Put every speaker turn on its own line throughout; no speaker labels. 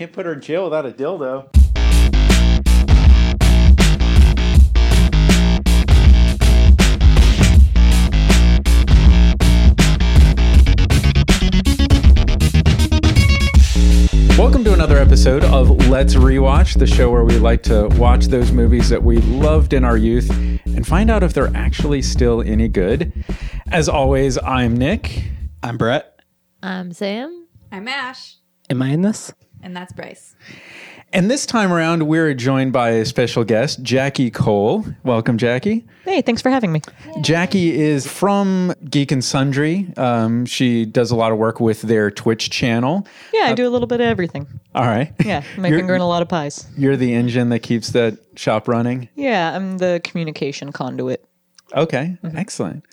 can't put her in jail without a dildo. Welcome to another episode of Let's Rewatch, the show where we like to watch those movies that we loved in our youth and find out if they're actually still any good. As always, I'm Nick.
I'm Brett.
I'm Sam.
I'm Ash,
Am I in this?
And that's Bryce.
And this time around, we're joined by a special guest, Jackie Cole. Welcome, Jackie.
Hey, thanks for having me.
Jackie is from Geek and Sundry. Um, she does a lot of work with their Twitch channel.
Yeah, I do a little bit of everything.
All right.
Yeah, my finger in a lot of pies.
You're the engine that keeps that shop running.
Yeah, I'm the communication conduit.
Okay, excellent.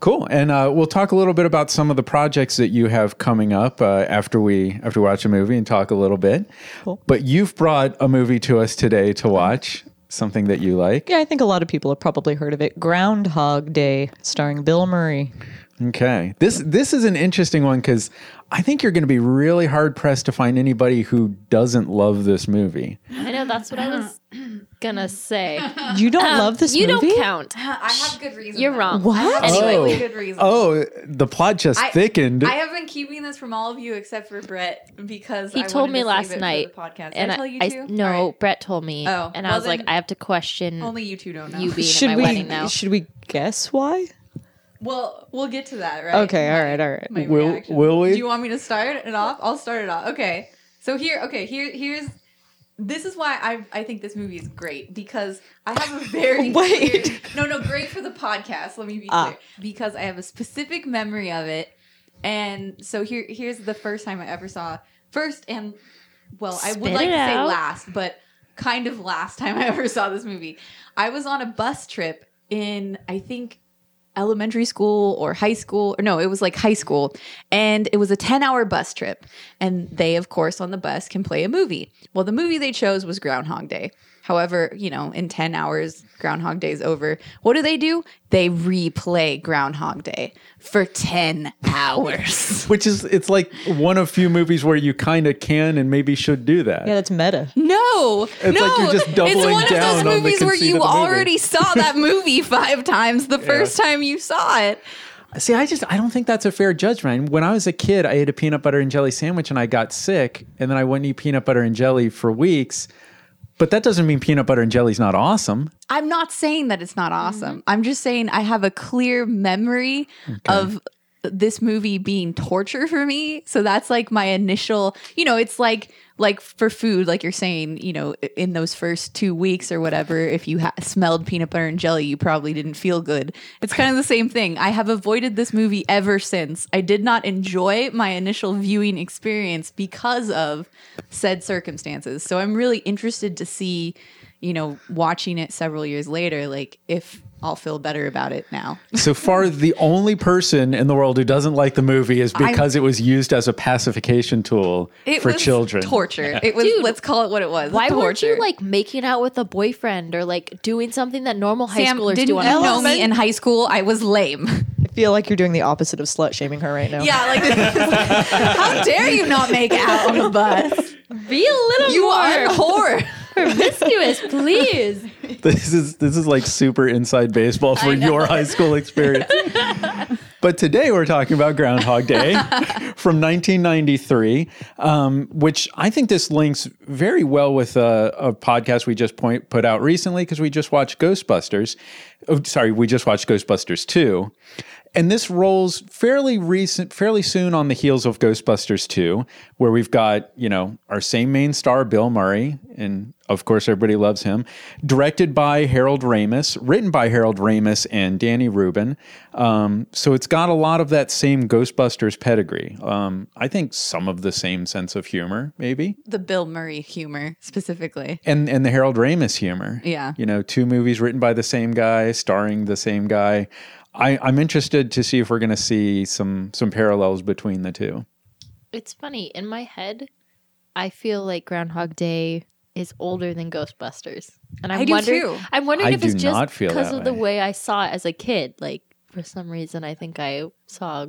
Cool, and uh, we'll talk a little bit about some of the projects that you have coming up uh, after we after we watch a movie and talk a little bit.
Cool.
But you've brought a movie to us today to watch, something that you like.
Yeah, I think a lot of people have probably heard of it. Groundhog Day, starring Bill Murray.
Okay, this this is an interesting one because I think you're going to be really hard pressed to find anybody who doesn't love this movie.
I know that's what I was gonna say.
You don't
Um,
love this movie.
you
movie?
don't count.
I have good reason.
You're
though.
wrong.
What?
Anyway,
Oh.
Really good reason.
Oh, the plot just
I-
thickened.
I have been keeping this from all of you except for Brett because
he
I
told me
to
last
save it
night,
the podcast. Did
and
I tell you
I, no,
All right.
Brett told me,
Oh,
and I was like, I have to question
Only you two don't know.
you being
Should
at my
we
wedding now.
should we guess why?
Well, we'll get to that, right?
Okay, all right, all right.
My
Will-
reaction.
will we?
Do you want me to start it off? I'll start it off. Okay. So here, okay, here, here's. This is why I I think this movie is great because I have a very
Wait.
clear- no no great for the podcast. Let me be
Ah.
clear because I have a specific memory of it, and so here here's the first time I ever saw first and well I would like
it
to say
out.
last, but kind of last time I ever saw this movie. I was on a bus trip in I think elementary school or high school or no it was like high school. And it was a 10 hour bus trip. And they of course on the bus can play a movie. Well the movie they chose was groundhog day however you know in 10 hours groundhog day is over what do they do they replay groundhog day for 10 hours
Which is, it's like one of few movies where you kind of can and maybe should do that.
Yeah, that's meta.
no
It's
no
like you're just doubling
it's one
down on
of
the
those movies where you
of movie.
already saw that movie five times the first time you saw it
See, I just, I don't think that's a fair judgment. When I was a kid, I ate a peanut butter and jelly sandwich and I got sick, and then I wouldn't eat peanut butter and jelly for weeks. But that doesn't mean peanut butter and jelly's not awesome.
I'm not saying that it's not mm-hmm. awesome. I'm just saying I have a clear memory of this movie being torture for me. So that's like my initial, you know, it's like like for food, like you're saying, you know, in those first two weeks or whatever, if you ha- smelled peanut butter and jelly, you probably didn't feel good. It's kind of the same thing. I have avoided this movie ever since. I did not enjoy my initial viewing experience because of said circumstances. So I'm really interested to see you know, watching it several years later, like if I'll feel better about it now.
So far, the only person in the world who doesn't like the movie is because it was used as a pacification tool
It
for
was
children.
torture. It was.
Dude,
let's call it what it was.
Why
torture.
weren't you like making out with a boyfriend or like doing something that normal high
Sam?
schoolers
Didn't
do
you
on
know me in high school? I was lame.
I feel like you're doing the opposite of slut shaming her right now.
yeah, like how dare you not make out on the bus?
Be a little
You
more
are a whore.
Promiscuous, please.
This is this is like super inside baseball for your high school experience. but today we're talking about Groundhog Day from 1993, um, which I think this links very well with a, a podcast we just point, put out recently because we just watched Ghostbusters. Oh, sorry, we just watched Ghostbusters 2. And this rolls fairly recent, fairly soon on the heels of Ghostbusters 2, where we've got, you know, our same main star, Bill Murray, and of course everybody loves him. Directed by Harold Ramis, written by Harold Ramis and Danny Rubin. Um, so it's got a lot of that same Ghostbusters pedigree. Um, I think some of the same sense of humor, maybe,
The Bill Murray humor specifically.
and and the Harold Ramis humor.
Yeah.
you know, two movies written by the same guy, starring the same guy. I, I'm interested to see if we're going to see some some parallels between the two.
It's funny in my head. I feel like Groundhog Day is older than Ghostbusters, and I'm
I do
wondering.
too.
I'm wondering
I
if it's just because
that
of the
way.
way I saw it as a kid. Like for some reason, I think I saw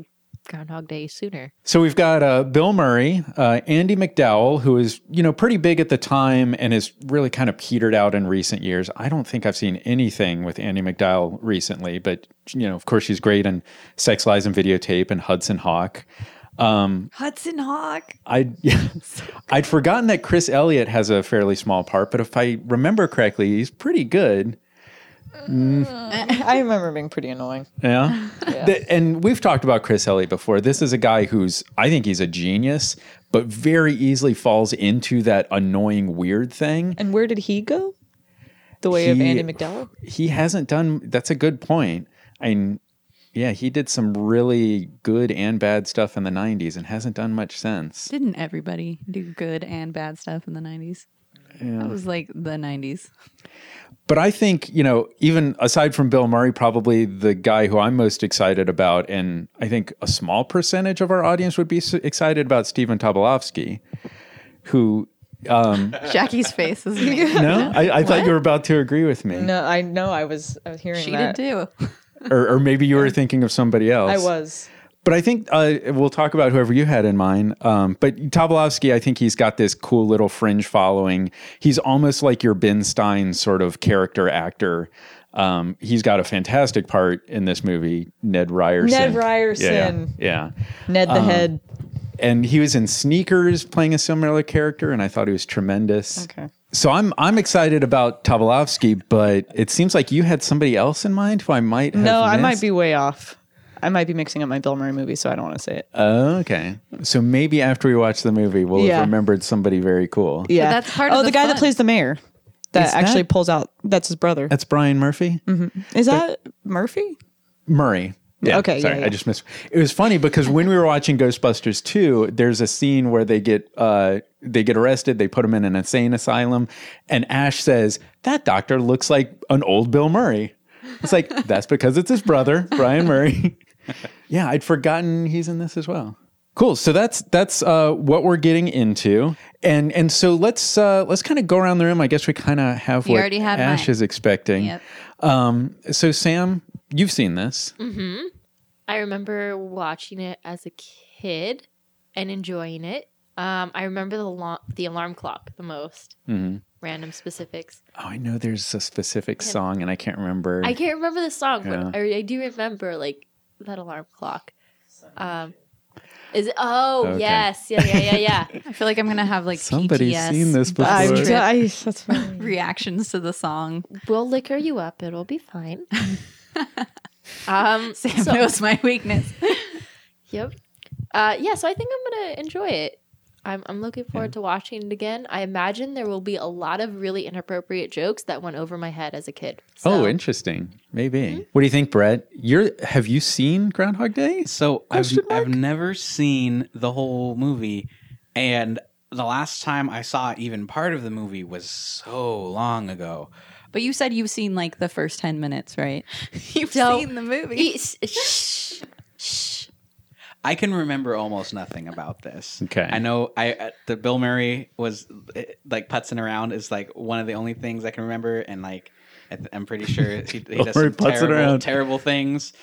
Groundhog Day sooner.
So we've got uh, Bill Murray, uh, Andie MacDowell, who is you know pretty big at the time and has really kind of petered out in recent years. I don't think I've seen anything with Andie MacDowell recently, but you know, of course, she's great in Sex Lies and Videotape and Hudson Hawk. Um,
Hudson Hawk.
I yeah, I'd forgotten that Chris Elliott has a fairly small part, but if I remember correctly, he's pretty good. Mm.
I remember being pretty annoying.
Yeah. Th- and we've talked about Chris Elliott before. This is a guy who's, I think he's a genius, but very easily falls into that annoying, weird thing.
And where did he go? The way of Andie MacDowell?
He hasn't done, that's a good point. I mean, yeah, he did some really good and bad stuff in the 90s and hasn't done much since.
Didn't everybody do good and bad stuff in the 90s? That was like the 90s.
But I think, you know, even aside from Bill Murray, probably the guy who I'm most excited about, and I think a small percentage of our audience would be excited about Stephen Tobolowsky, who, um,
Jackie's face is amazing.
no, I, I thought you were about to agree with me.
No, I know. I was. I was hearing
She
that.
did too.
Or, or maybe you were thinking of somebody else.
I was.
But I think uh, we'll talk about whoever you had in mind. Um, but Tobolowsky, I think he's got this cool little fringe following. He's almost like your Ben Stein sort of character actor. Um, he's got a fantastic part in this movie, Ned Ryerson.
Ned Ryerson.
Yeah. yeah.
Ned the Head.
And he was in Sneakers playing a similar character, and I thought he was tremendous.
Okay.
So I'm I'm excited about Tobolowsky, but it seems like you had somebody else in mind who I might have
No, I might be way off. I might be mixing up my Bill Murray movie, so I don't want to say it.
Oh, okay. So maybe after we watch the movie, we'll
Yeah.
have remembered somebody very cool.
Yeah,
that's part
Oh,
of
the,
the
guy that
fun.
plays the mayor that
Is
actually
that-
pulls out. That's his brother.
That's Brian Murphy?
Is that Murphy?
Murray. Yeah,
Okay,
Sorry,
yeah, yeah.
I just missed. It was funny because when we were watching Ghostbusters 2, there's a scene where they get uh, they get arrested, they put him in an insane asylum, and Ash says, That doctor looks like an old Bill Murray. It's like, that's because it's his brother, Brian Murray. yeah, I'd forgotten he's in this as well. Cool. So that's that's uh, what we're getting into, and and so let's uh, let's kind of go around the room. I guess we kind of have
You
what
already had
Ash
mine.
is expecting.
Yep.
Um, so Sam, you've seen this.
I remember watching it as a kid and enjoying it. Um, I remember the lo- the alarm clock the most. Random specifics.
Oh, I know there's a specific song, and I can't remember.
I can't remember the song,
Yeah.
but I, I do remember like that alarm clock. Um, is it? Oh
Okay.
yes, yeah, yeah, yeah, yeah.
I feel like I'm gonna have like
Somebody's
PTS
seen this before.
I,
Trip.
I, that's funny.
reactions to the song.
we'll liquor you up. It'll be fine. um,
Sam
so-
knows my weakness.
Yep. Uh, yeah, so I think I'm gonna enjoy it. I'm I'm looking forward to watching it again. I imagine there will be a lot of really inappropriate jokes that went over my head as a kid.
oh, interesting. Maybe.
Mm-hmm.
What do you think, Brett? You're have you seen Groundhog Day?
So I've,
mark?
I've never seen the whole movie, and the last time I saw even part of the movie was so long ago.
But you said you've seen like the first ten minutes, right? You've
Don't-
seen the movie.
Shh, shh.
I can remember almost nothing about this.
Okay.
I know I uh, the Bill Murray was uh, like putzing around is like one of the only things I can remember, and like I th- I'm pretty sure he, he does
Murray
some
putzing
terrible,
around.
terrible things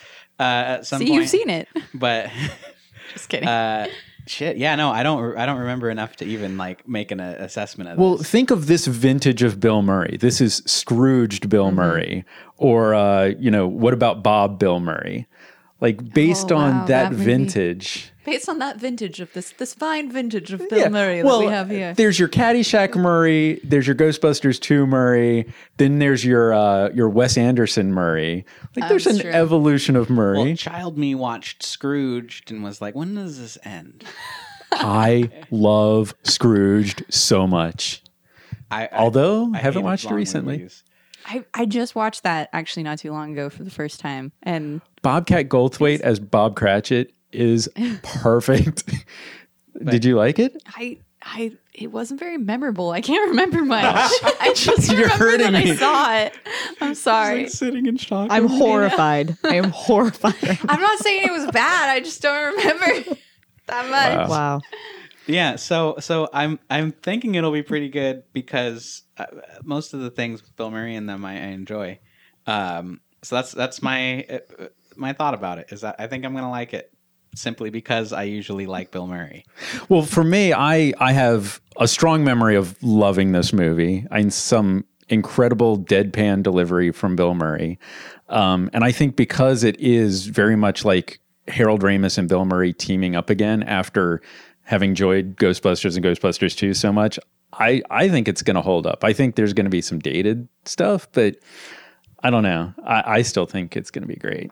uh, at some
See,
point.
you've seen it.
but
Just kidding.
uh, shit, yeah, no, I don't. I don't remember enough to even like make an uh, assessment of
Well,
this.
think of this vintage of Bill Murray. This is Scrooged Bill
Mm-hmm.
Murray, or uh, you know, what about Bob Bill Murray? Like based
Oh,
on that,
that
vintage.
Based on that vintage of this this fine vintage of Bill
Yeah,
Murray
well,
that we have here.
There's your Caddyshack Murray. There's your Ghostbusters 2 Murray. Then there's your uh, your Wes Anderson Murray. Like there's an
true.
evolution of Murray.
well, child me watched Scrooged and was like, when does this end?
I love Scrooged so much.
I, I
Although I
I
haven't watched it recently.
movies.
I, I just watched that actually not too long ago for the first time. And
Bobcat Goldthwait as Bob Cratchit is perfect. Did you like it?
I I it wasn't very memorable. I can't remember much. I just
You're
remember
hurting
that
me.
I saw it. I'm sorry.
sitting in shock.
I'm horrified. I am horrified.
I'm not saying it was bad. I just don't remember that much.
wow.
Yeah, so so I'm I'm thinking it'll be pretty good because uh, most of the things Bill Murray in them I, I enjoy. Um, so that's that's my uh, my thought about it is that I think I'm gonna like it. simply because I usually like Bill Murray.
Well, for me, I I have a strong memory of loving this movie. and some incredible deadpan delivery from Bill Murray, um, and I think because it is very much like Harold Ramis and Bill Murray teaming up again after having enjoyed Ghostbusters and Ghostbusters 2 so much, I I think it's going to hold up. I think there's going to be some dated stuff, but I don't know. I, I still think it's going to be great.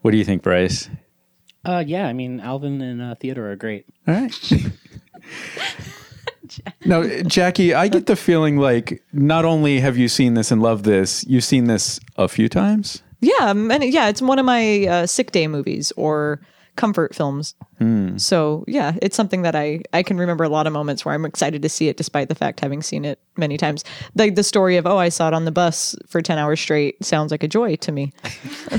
What do you think, Bryce?
Uh, yeah, I mean, Alvin and uh, Theodore are great.
All right. no, Jackie, I get the feeling like not only have you seen this and loved this, you've seen this a few times.
Yeah, many, yeah, it's one of my uh, sick day movies or comfort films. Hmm. So yeah, it's something that I I can remember a lot of moments where I'm excited to see it, despite the fact having seen it many times. Like the story of oh, I saw it on the bus for ten hours straight sounds like a joy to me,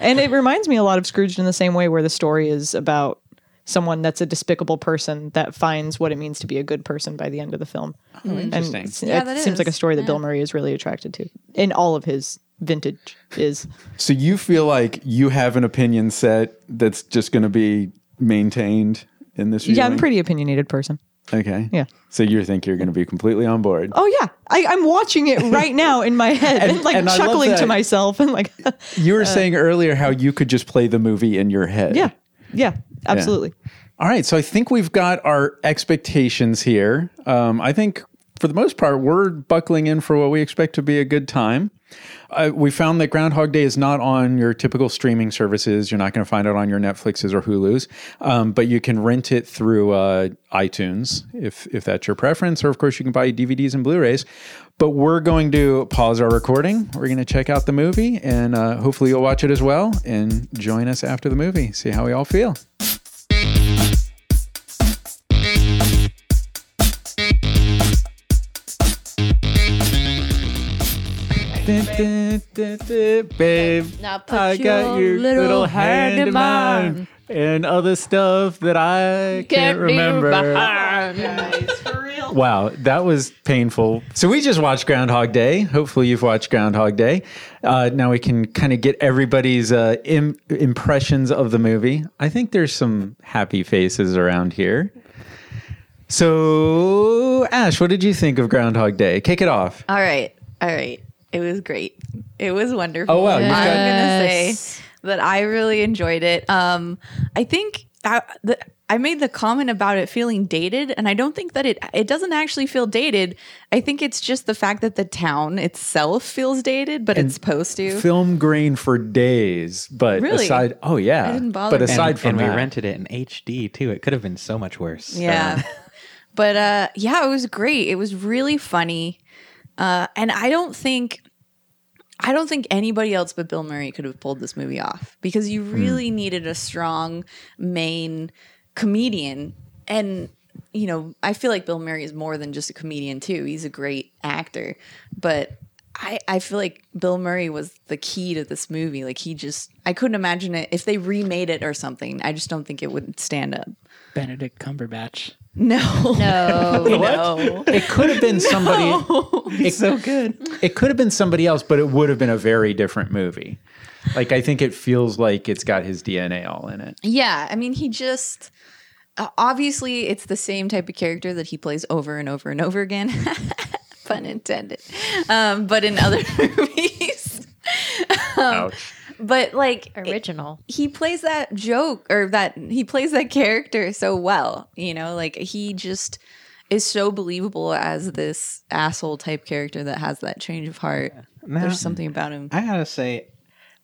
and it reminds me a lot of Scrooge in the same way, where the story is about someone that's a despicable person that finds what it means to be a good person by the end of the film.
Oh, interesting.
And it's-
Yeah,
it
that
seems like a story that Bill Murray is really attracted to in all of his vintage is.
So you feel like you have an opinion set that's just going to be maintained in this
Yeah, I'm a pretty opinionated person.
Okay.
Yeah.
So you think you're going to be completely on board?
Oh yeah, I, I'm watching it right now in my head and,
And-
like
and
chuckling to myself and like,
You were saying earlier how you could just play the movie in your head.
yeah, yeah, absolutely.
All right, so I think we've got our expectations here. Um, I think for the most part, we're buckling in for what we expect to be a good time. Uh, we found that Groundhog Day is not on your typical streaming services. You're not going to find it on your Netflixes or Hulu's, um, but you can rent it through uh, iTunes if if that's your preference, or of course you can buy DVDs and Blu-rays. But we're going to pause our recording. We're going to check out the movie, and uh, hopefully you'll watch it as well and join us after the movie. See how we all feel. Babe,
Now put
I got
your
your
little
little
hand in
in mine and other stuff that I can't remember. Wow, that was painful. So we just watched Groundhog Day. Hopefully, you've watched Groundhog Day. Uh, now we can kind of get everybody's uh, Im- impressions of the movie. I think there's some happy faces around here. So, Ash, what did you think of Groundhog Day? Kick it off.
All right. All right. It was great. It was wonderful.
Oh, wow, you've
I'm gonna say that I really enjoyed it. Um, I think I, the, I made the comment about it feeling dated, and I don't think that it it doesn't actually feel dated. I think it's just the fact that the town itself feels dated, but it's supposed to.
Film grain for days, but
Really?
aside, oh yeah,
I didn't bother
But aside
and,
from
and
that,
we rented it in HD too. It could have been so much worse.
Yeah. but uh yeah, it was great. It was really funny. Uh and I don't think I don't think anybody else but Bill Murray could have pulled this movie off because you really needed a strong main comedian and you know, I feel like Bill Murray is more than just a comedian too. He's a great actor, but I, I feel like Bill Murray was the key to this movie. Like he just, I couldn't imagine it if they remade it or something. I just don't think it would stand up.
Benedict Cumberbatch.
No,
No.
no.
it could have been somebody. It's so good. It could have been somebody else, but it would have been a very different movie. Like I think it feels like it's got his DNA all in it.
Yeah, I mean, he just uh, obviously it's the same type of character that he plays over and over and over again. Pun intended. Um, but in other movies,
Ouch.
But like
Original.
he plays that joke or that he plays that character so well. You know, like he just is so believable as this asshole type character that has that change of heart. There's something about him.
I gotta say,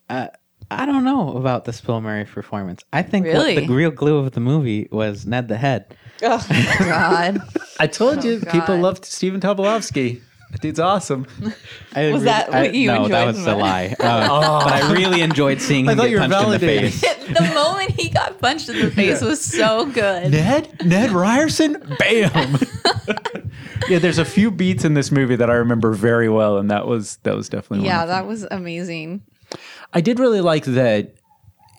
uh, I don't know about this Bill Murray performance. I think
Really?
the real glue of the movie was Ned the Head.
oh God,
I told you,
God.
people loved Stephen Tobolowsky. That dude's awesome.
I
Was that what you
no, that was
the
a lie. Uh, But I really enjoyed seeing
I
him
thought
get
you were
punched in the
validating.
face.
the moment he got punched in the face was so good.
Ned? Ned Ryerson? Bam. yeah, there's a few beats in this movie that I remember very well, and that was that was definitely one
Yeah,
of them.
that was amazing.
I did really like that,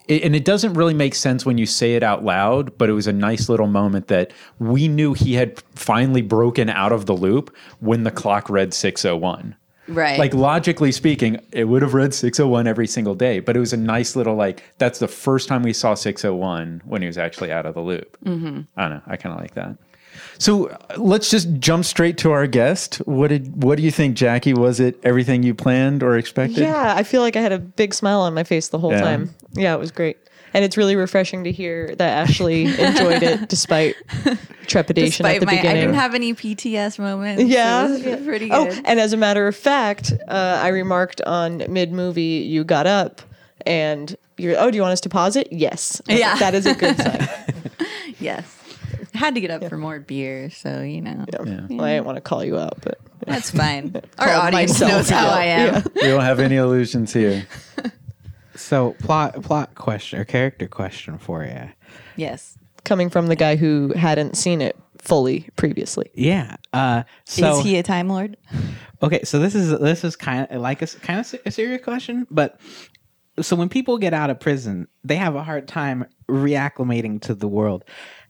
it- and it doesn't really make sense when you say it out loud, but it was a nice little moment that we knew he had finally broken out of the loop when the clock read 601.
Right.
Like logically speaking, it would have read 601 every single day, but it was a nice little like that's the first time we saw 601 when he was actually out of the loop. Mm-hmm. I don't know. I kind of like that. So uh, let's just jump straight to our guest. What did what do you think, Jackie? Was it everything you planned or expected?
Yeah, I feel like I had a big smile on my face the whole
Yeah.
time. Yeah, it was great. And it's really refreshing to hear that Ashley enjoyed it despite trepidation
Despite
at the
my, I didn't have any PTS moments.
Yeah.
it was pretty
Oh, and as a matter of fact, uh, I remarked on mid movie, you got up and you're, oh, do you want us to pause it? Yes.
Yeah.
that is a good sign.
yes, I had to get up for more beer, so you know
Well, I didn't want to call you out, but
that's fine. Our
Called
audience
myself
knows how
out.
I am.
We don't have any illusions here.
So plot plot question or character question for you.
Yes.
coming from the guy who hadn't seen it fully previously.
Yeah. Uh, so
Is he a time lord?
okay, so this is this is kind of like a kind of a serious question, but so when people get out of prison, they have a hard time reacclimating to the world.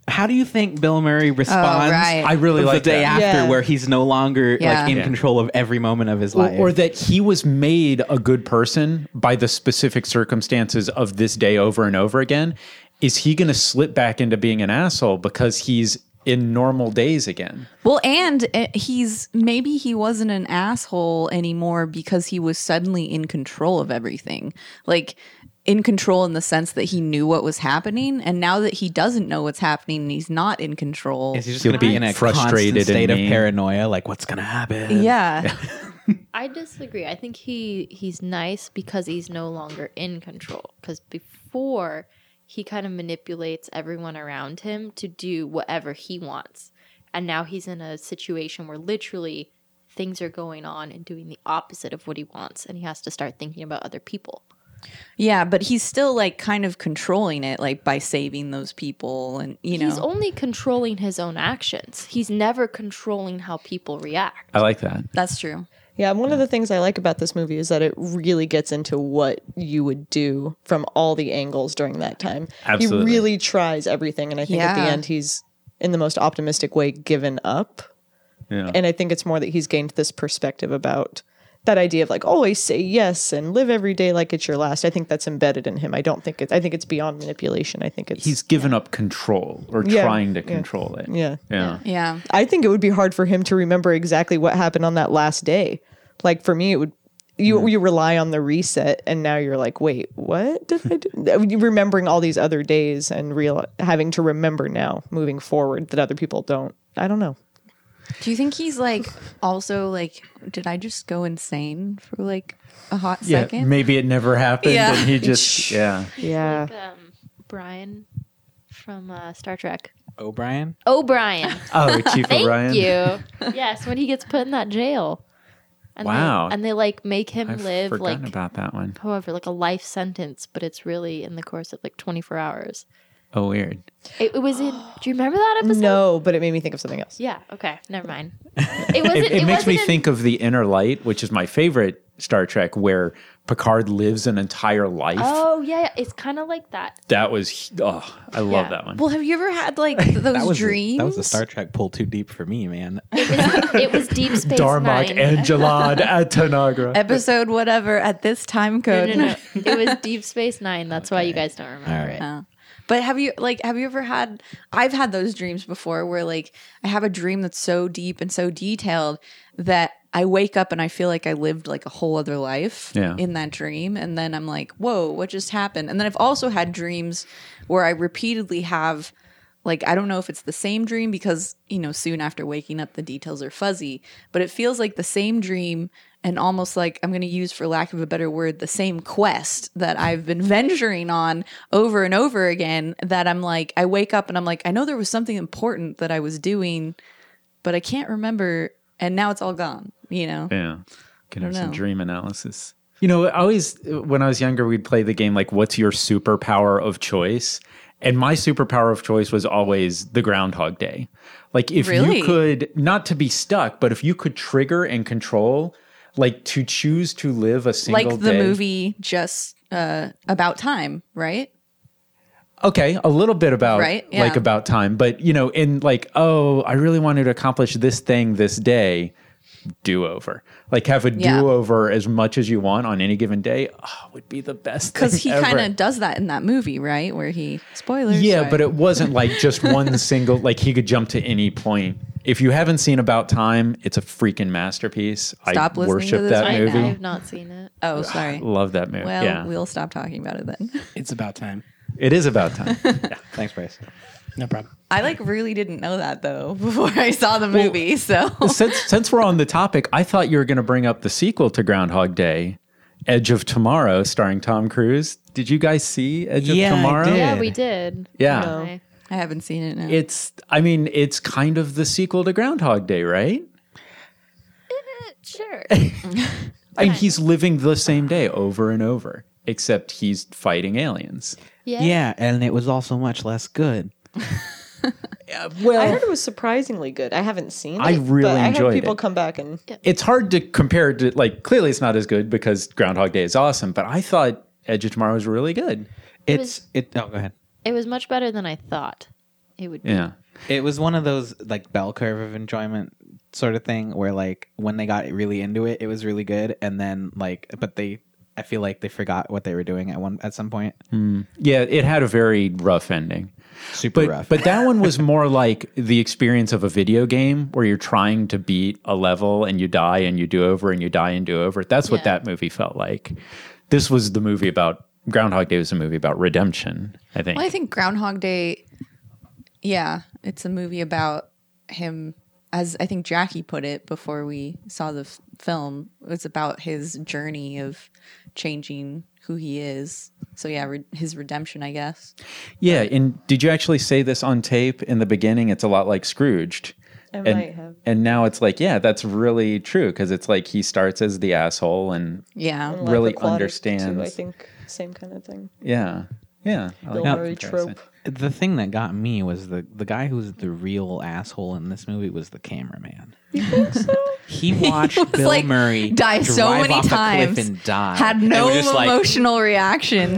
How do you think Bill Murray responds?
right.
I really like the
day
that.
after,
Yeah.
where he's no longer
Yeah.
like in
Yeah.
control of every moment of his life,
or that he was made a good person by the specific circumstances of this day over and over again. Is he going to slip back into being an asshole because he's in normal days again?
Well, and uh, he's maybe he wasn't an asshole anymore because he was suddenly in control of everything. Like in control in the sense that he knew what was happening, and now that he doesn't know what's happening and he's not in control.
is he just going to be
be
in a
frustrated
frustrated state of paranoia? Like, what's going to happen?
yeah.
I disagree. I think he he's nice because he's no longer in control. Because before he kind of manipulates everyone around him to do whatever he wants, and now he's in a situation where literally things are going on and doing the opposite of what he wants, and he has to start thinking about other people.
Yeah, but he's still like kind of controlling it, like by saving those people, and you know,
He's only controlling his own actions. He's never controlling how people react.
I like that.
that's true.
Yeah, one of the things I like about this movie is that it really gets into what you would do from all the angles during that time.
Absolutely.
He really tries everything, and I think at the end he's in the most optimistic way given up.
Yeah.
And I think it's more that he's gained this perspective about that idea of like always say yes and live every day like it's your last. I think that's embedded in him. I don't think it's. I think it's beyond manipulation. I think it's
He's given up control or
Yeah.
trying to
Yeah.
control it.
yeah.
Yeah.
Yeah,
I think it would be hard for him to remember exactly what happened on that last day. Like for me, it would. You you rely on the reset, and now you're like, wait, what did I do? You remembering all these other days and real having to remember now, moving forward, that other people don't. I don't know.
Do you think he's like also like? Did I just go insane for like a hot
Yeah.
second?
Maybe it never happened
Yeah.
and he just, yeah.
Yeah,
Like um, Brian from uh, Star Trek.
O'Brien.
O'Brien.
Oh, Chief
Thank
O'Brien.
Thank you. Yes, when he gets put in that jail. And
Wow.
They, and they like make him
I've
live
forgotten
like
about that one.
however like a life sentence, but it's really in the course of like 24 hours.
Oh, weird.
It, it was in. Do you remember that episode?
no, but it made me think of something else.
Yeah. Okay. Never mind. It wasn't.
It, it makes me
wasn't in-
think of the Inner Light, which is my favorite Star Trek, where Picard lives an entire life.
Oh yeah, yeah. it's kind of like that.
That was, oh, I love
Yeah.
that one.
Well, have you ever had like those
That was
dreams?
The, that was the Star Trek pull too deep for me, man.
It was Deep Space
Darmok
Nine.
and Jalad at Tanagra.
episode whatever at this time code.
no, no. It was Deep Space Nine. That's why you guys don't remember it.
Oh. But have you like have you ever had I've had those dreams before where like I have a dream that's so deep and so detailed that I wake up and I feel like I lived like a whole other life
Yeah.
in that dream and then I'm like, "Whoa, what just happened?" And then I've also had dreams where I repeatedly have like I don't know if it's the same dream because, you know, soon after waking up the details are fuzzy, but it feels like the same dream and almost like I'm going to use for lack of a better word the same quest that I've been venturing on over and over again that I'm like I wake up and I'm like I know there was something important that I was doing but I can't remember and now it's all gone, you know.
Yeah. Can have some dream analysis. You know, I always, when I was younger, we'd play the game like, what's your superpower of choice? And my superpower of choice was always the Groundhog Day. Like, if
Really?
you could, not to be stuck, but if you could trigger and control, like to choose to live a single
Like the
day-
movie just uh about time, right?
Okay, a little bit about
Right, yeah.
like about time, but you know, in like, oh, I really wanted to accomplish this thing this day. Do over. Like have a
Yeah.
do over as much as you want on any given day. Oh, would be the best.
Because he kind of does that in that movie, right? Where he spoilers.
Yeah,
sorry.
but it wasn't like just one single. Like he could jump to any point. If you haven't seen About Time, it's a freaking masterpiece.
Stop
I
listening
worship
to this
that
right
movie.
I have not seen it.
oh, sorry.
Love that movie.
Well,
yeah,
we'll stop talking about it then.
It's about time.
it is about time.
Thanks, Bryce.
No problem.
I like really didn't know that though before I saw the movie. so
since since we're on the topic, I thought you were going to bring up the sequel to Groundhog Day, Edge of Tomorrow, starring Tom Cruise. Did you guys see Edge
Yeah,
of Tomorrow?
Yeah, we did.
Yeah.
No.
I haven't seen it now.
It's I mean, it's kind of the sequel to Groundhog Day, right?
Eh, sure.
I mean, he's living the same day over and over, except he's fighting aliens.
Yeah.
Yeah, and it was also much less good.
well,
I heard it was surprisingly good. I haven't seen it.
I really
but I had people
it.
come back and
it's hard to compare it to like clearly it's not as good because Groundhog Day is awesome, but I thought Edge of Tomorrow was really good.
It's it. Oh, go ahead.
It was much better than I thought it would be.
Yeah.
It was one of those like bell curve of enjoyment sort of thing where like when they got really into it, it was really good, and then like, but they, I feel like they forgot what they were doing at one at some point. Hmm.
Yeah, it had a very rough ending.
Super
But
rough.
but that one was more like the experience of a video game where you're trying to beat a level and you die and you do over and you die and do over. That's what
Yeah.
that movie felt like. This was the movie about Groundhog Day was a movie about redemption, I think.
well, I think Groundhog Day. Yeah, it's a movie about him. As I think Jackie put it before we saw the f- film, it's about his journey of changing who he is. So yeah, re- his redemption, I guess.
yeah, and did you actually say this on tape in the beginning? It's a lot like Scrooged.
I
and,
might have.
and now it's like, yeah, that's really true because it's like he starts as the asshole and
Yeah,
Life
really understands.
Too, I think same kind of thing.
yeah, yeah. I like
Bill
that
Murray
comparison.
trope.
The thing that got me was the the guy who was the real asshole in this movie was the cameraman. You think so? he watched
was
Bill
like,
Murray
die so many
off a cliff
times,
and die.
had no
was just like,
emotional reaction.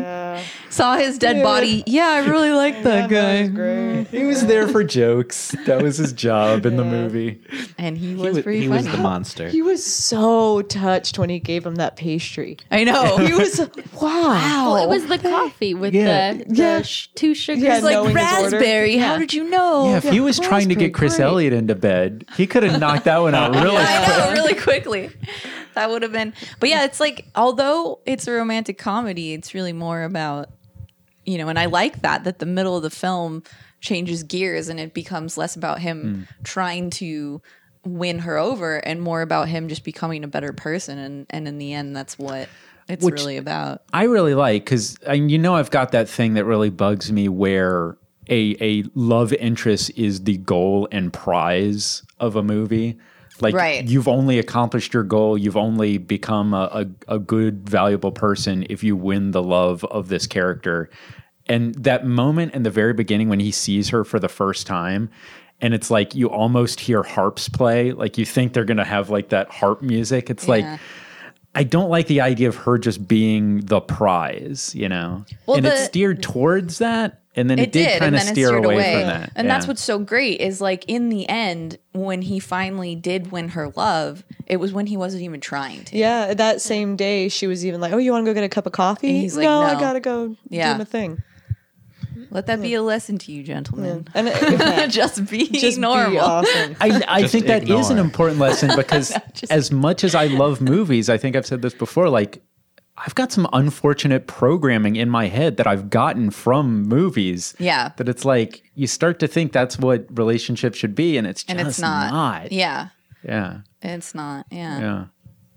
Saw his dead body. Yeah, I really like that guy.
Great.
He was there for jokes. That was his job in the movie.
And he
he
was
was,
pretty
he
funny.
was the monster.
He was so touched when he gave him that pastry.
I know.
He was wow.
Well, it was the coffee with
Yeah.
the, the
Yeah.
sh- two sugars.
Yeah,
It's like
knowing his order.
raspberry. How did you know?
Yeah, if he was trying to get Chris
great.
Elliott into bed, he could have knocked that one out really
I
quick.
know, really quickly. That would have been. But yeah, it's like although it's a romantic comedy, it's really more about you know, and I like that that the middle of the film changes gears and it becomes less about him
Hmm.
trying to win her over and more about him just becoming a better person and and in the end that's what it's
Which-
really about.
I really like because you know I've got that thing that really bugs me where a a love interest is the goal and prize of a movie. Like
Right.
you've only accomplished your goal, you've only become a, a, a good, valuable person if you win the love of this character. And that moment in the very beginning when he sees her for the first time, and it's like you almost hear harps play, like you think they're gonna have like that harp music. It's like I don't like the idea of her just being the prize, you know.
Well,
and it
the-
steered towards that, and then it,
it
did,
did,
kind
and
of
then it
steer
steered
away,
away,
from that.
and that's what's so great is like in the end when he finally did win her love, it was when he wasn't even trying to.
Yeah, that same day she was even like, "Oh, you want to go get a cup of coffee?"
And he's like,
"No, I gotta go
Yeah.
do my thing."
Let that be a lesson to you, gentlemen.
And uh, it,
just be
just
normal.
be awesome.
I, I
Just
think that is an important lesson because as much as I love movies, I think I've said this before, like I've got some unfortunate programming in my head that I've gotten from movies.
Yeah.
That it's like you start to think that's what relationships should be, and it's just
and it's not. Yeah,
Yeah.
it's not. Yeah.
Yeah.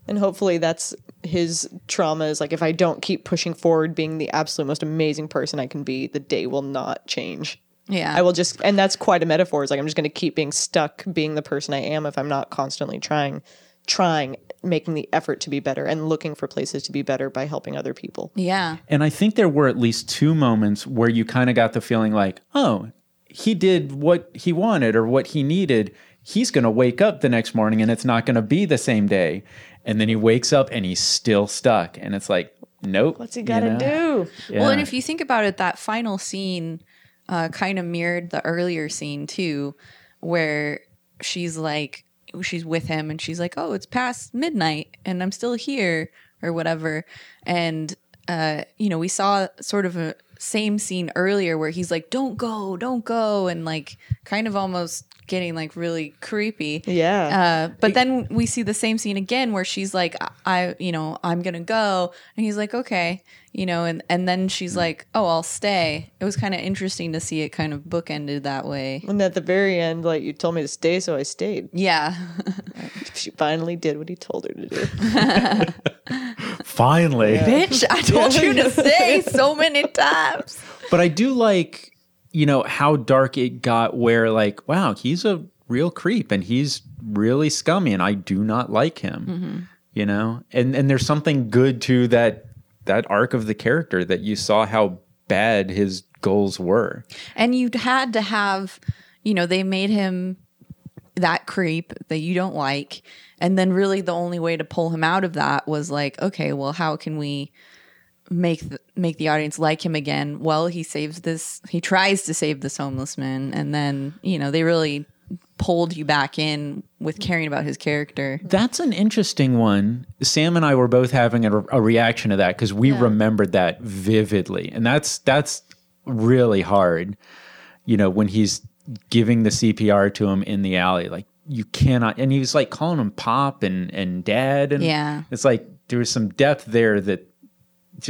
And hopefully that's his trauma is like if I don't keep pushing forward being the absolute most amazing person I can be, the day will not change.
Yeah.
I will just and that's quite a metaphor. It's like I'm just gonna keep being stuck being the person I am if I'm not constantly trying trying, making the effort to be better and looking for places to be better by helping other people.
Yeah.
And I think there were at least two moments where you kind of got the feeling like, oh, he did what he wanted or what he needed. He's going to wake up the next morning and it's not going to be the same day. And then he wakes up and he's still stuck. And it's like, nope.
What's he gotta
know?
do?
Well, and if you think about it, that final scene uh, kind of mirrored the earlier scene too, where she's like, she's with him and she's like, "Oh, it's past midnight and I'm still here or whatever." And uh, you know, we saw sort of a same scene earlier where he's like, "Don't go, don't go," and like kind of almost getting like really creepy.
Yeah.
Uh, but then we see the same scene again where she's like, I, I, you know, I'm gonna go, and he's like, okay, you know, and and then she's mm. like, oh, I'll stay. It was kind of interesting to see it kind of bookended that way.
and at the very end, like you told me to stay, so I stayed.
Yeah,
She finally did what he told her to do.
Finally.
bitch, I told you to stay so many times.
But I do like, you know, how dark it got where like, wow, he's a real creep and he's really scummy and I do not like him. Mm-hmm. You know? And and there's something good to that that arc of the character that you saw how bad his goals were.
And you had to have, you know, they made him that creep that you don't like. And then really the only way to pull him out of that was like, okay, well, how can we make the, make the audience like him again? Well, he saves this he tries to save this homeless man and then, you know, they really pulled you back in with caring about his character.
That's an interesting one. Sam and I were both having a, a reaction to that because we
Yeah.
remembered that vividly, and that's that's really hard. You know, when he's giving the CPR to him in the alley, like you cannot, and he was like calling him pop and and dad, and
Yeah.
it's like there was some depth there that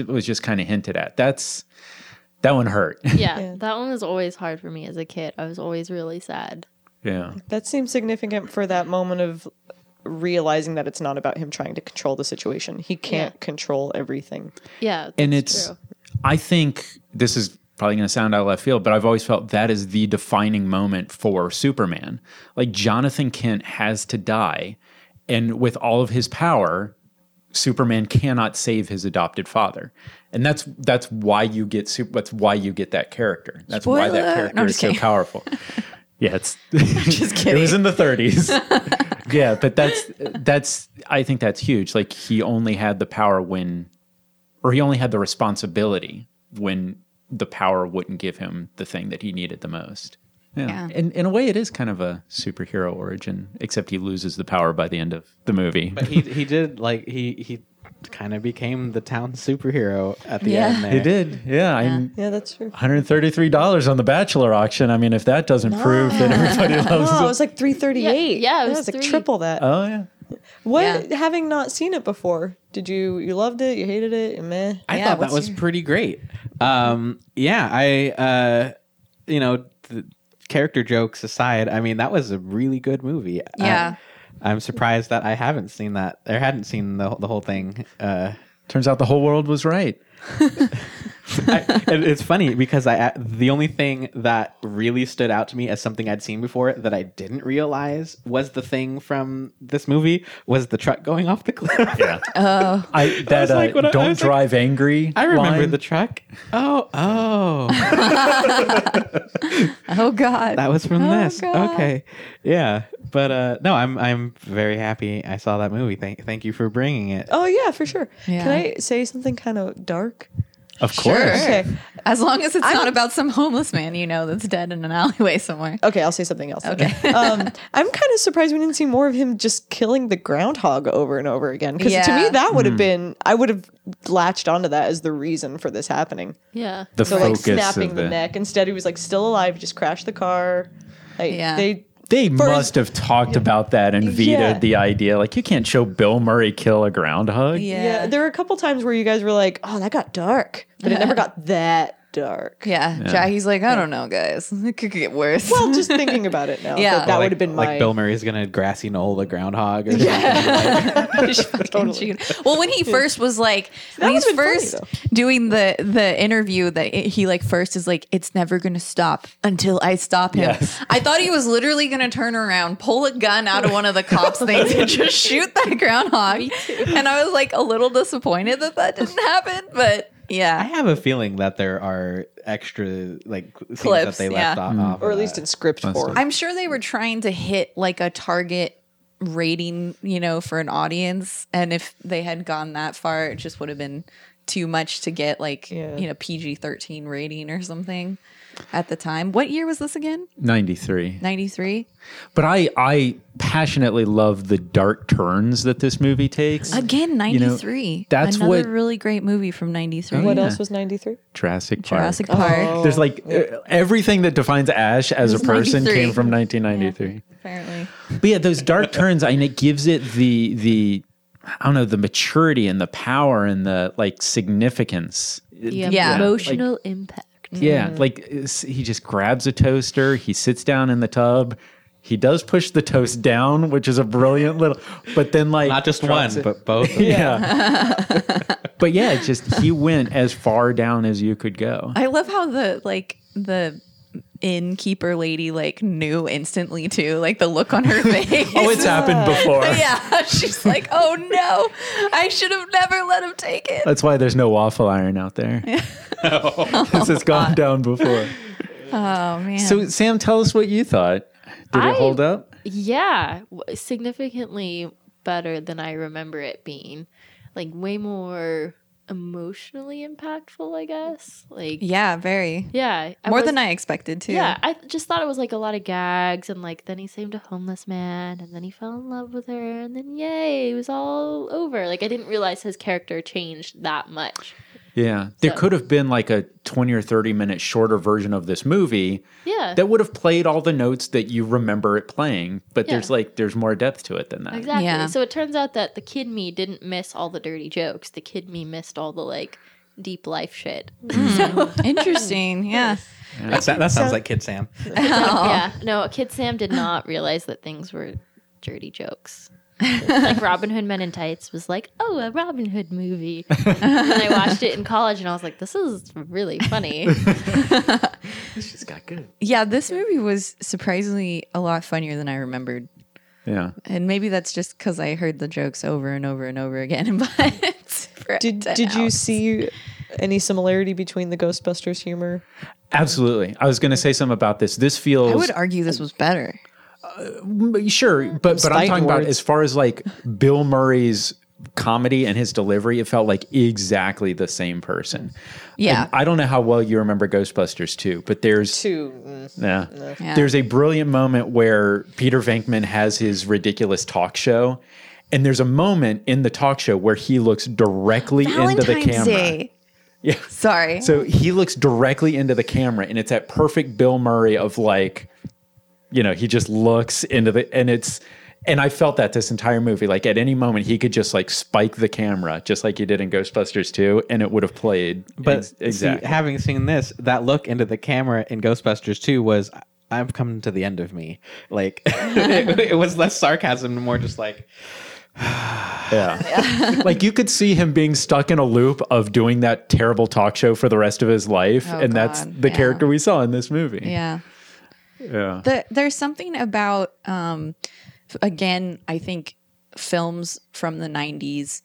was just kind of hinted at. That's that one hurt.
Yeah, that one was always hard for me as a kid. I was always really sad.
Yeah,
that seems significant for that moment of realizing that it's not about him trying to control the situation. He can't
Yeah.
control everything.
Yeah,
and it's
true.
i think this is probably going to sound out of left field but i've always felt that is the defining moment for superman like jonathan kent has to die and with all of his power superman cannot save his adopted father and that's that's why you get super that's why you get that character that's why that character
No,
is
just
so powerful yeah it's just kidding it was in the 30s yeah but that's that's i think that's huge like he only had the power when or he only had the responsibility when the power wouldn't give him the thing that he needed the most. Yeah.
Yeah.
In, in a way, it is kind of a superhero origin, except he loses the power by the end of the movie.
But he he did like he he kind of became the town superhero at the
Yeah.
end. There.
He did. Yeah. I'm
Yeah, that's true.
$133 on the Bachelor auction. I mean, if that doesn't prove that everybody loves
Oh, it
it.
was like three thirty eight.
Yeah, yeah, it was
was like triple that.
Oh, yeah.
what?
Yeah.
Having not seen it before, did you you loved it? You hated it? You Meh.
I
Yeah,
thought that was
your-
pretty great. Um, yeah, I, uh, you know, the character jokes aside, I mean, that was a really good movie.
Yeah.
I, I'm surprised that I haven't seen that or hadn't seen the the whole thing. Uh,
Turns out the whole world was right.
I, it's funny because I the only thing that really stood out to me as something I'd seen before that I didn't realize was the thing from this movie was the truck going off the cliff.
Yeah. I, that
was like,
uh,
what I- I
don't
like-
drive angry.
I remember
line.
the truck. Oh, oh.
Oh God.
that was from
Oh,
this.
God.
Okay, yeah, but uh, no, I'm I'm very happy I saw that movie. Thank thank you for bringing it.
Oh yeah, for sure.
Yeah.
Can I say something kind of dark?
Of course.
Okay.
As long as it's not about some homeless man, you know, that's dead in an alleyway somewhere.
Okay, I'll say something else.
Okay.
um, I'm kind of surprised we didn't see more of him just killing the groundhog over and over again. Because to me, that would have been I would have latched onto that as the reason for this happening.
Yeah.
The
So like
focus
snapping
of
the,
the
neck. Instead, he was like still alive, just crashed the car. Like,
Yeah.
They
They
For-
must have talked about that and vetoed
Yeah.
the idea. Like, you can't show Bill Murray kill a groundhog.
yeah. There were a couple times where you guys were like, "Oh, that got dark," but it uh-huh. never got that dark.
Yeah. yeah. Jackie's like, I don't know, guys. It could get worse.
Well, just thinking about it now,
Yeah.
that, that
Like-
would have been
like
my
Bill Murray's gonna grassy knoll the groundhog. Or
Just fucking shoot. Well, when he first was like, when
would've
he's
funny,
first doing the the interview, that it- he like first is like, it's never gonna stop until I stop him.
Yes.
I thought he was literally gonna turn around, pull a gun out of one of the cops' things, and just shoot that groundhog. And I was like a little disappointed that that didn't happen, but
I have a feeling that there are extra like things that
Clips,
they
yeah.
left off, mm-hmm. off
or at least
that.
in script
Must
form.
I'm sure they were trying to hit like a target rating, you know, for an audience. And if they had gone that far, it just would have been too much to get like,
Yeah.
you know, PG 13 rating or something. At the time. What year was this again?
93.
93?
But I I passionately love the dark turns that this movie takes.
Again,
You know,
93.
that's
Another
what-
really great movie from 93.
What
yeah.
else was 93?
Jurassic Park.
Jurassic Park.
There's like uh, everything that defines Ash as a person
93.
came from 1993.
Apparently.
But yeah, those dark turns, I mean, it gives it the the I don't know the maturity and the power and the like significance.
The
Yeah.
emotional impact.
Yeah, mm. like he just grabs a toaster, he sits down in the tub. He does push the toast down, which is a brilliant little. But then, like,
Not just one,
it-
but both.
yeah. but yeah, it's just he went as far down as you could go.
I love how the like the innkeeper lady like knew instantly too, like the look on her face.
Oh, it's happened before.
yeah, she's like, "Oh no, I should have never let him take it."
That's why there's no waffle iron out there. Oh. Because it's gone down before.
Oh man.
So, Sam, tell us what you thought. Did
I-
it hold up?
Yeah, significantly better than I remember it being. Like way more emotionally impactful, I guess. Like
yeah, very
yeah,
more
was-
than I expected too.
Yeah, I just thought it was like a lot of gags, and like then he saved a homeless man, and then he fell in love with her, and then yay, it was all over. Like I didn't realize his character changed that much.
Yeah. There
So-
could have been like a 20 or 30 minute shorter version of this movie
Yeah,
that would have played all the notes that you remember it playing. But
Yeah.
there's like, there's more depth to it than that.
exactly.
Yeah.
So it turns out that the kid me didn't miss all the dirty jokes. The kid me missed all the like deep life shit. Hmm.
Interesting. Yeah.
That's, that, that sounds like Kid Sam.
Yeah, no, Kid Sam did not realize that things were dirty jokes. like Robin Hood Men in Tights was like, oh, a Robin Hood movie. and I watched it in college and I was like, this is really funny.
She's got good.
Yeah, this movie was surprisingly a lot funnier than I remembered.
Yeah.
And maybe that's just because I heard the jokes over and over and over again. But
Did did you see any similarity between the Ghostbusters humor?
Absolutely. I was going to say something about this. This feels
I would argue this was better.
Uh, sure, mm. but but I'm
Fighting
talking about as far as like Bill Murray's comedy and his delivery, it felt like exactly the same person.
Yeah.
And I don't know how well you remember Ghostbusters 2, but there's
Two.
Mm, yeah.
Yeah.
There's a brilliant moment where Peter Venkman has his ridiculous talk show. And there's a moment in the talk show where he looks directly into the camera.
Day.
Yeah.
Sorry.
So he looks directly into the camera and it's that perfect Bill Murray of like, you know, he just looks into the and it's and I felt that this entire movie, like at any moment he could just like spike the camera, just like he did in Ghostbusters 2, and it would have played.
But
ex-
see,
exactly.
having seen this, that look into the camera in Ghostbusters 2 was I've come to the end of me. Like it, it was less sarcasm and more just like
Yeah. like you could see him being stuck in a loop of doing that terrible talk show for the rest of his life.
Oh,
and that's the
Yeah.
character we saw in this movie.
yeah.
Yeah.
The, there's something about, um, again, I think films from the 90s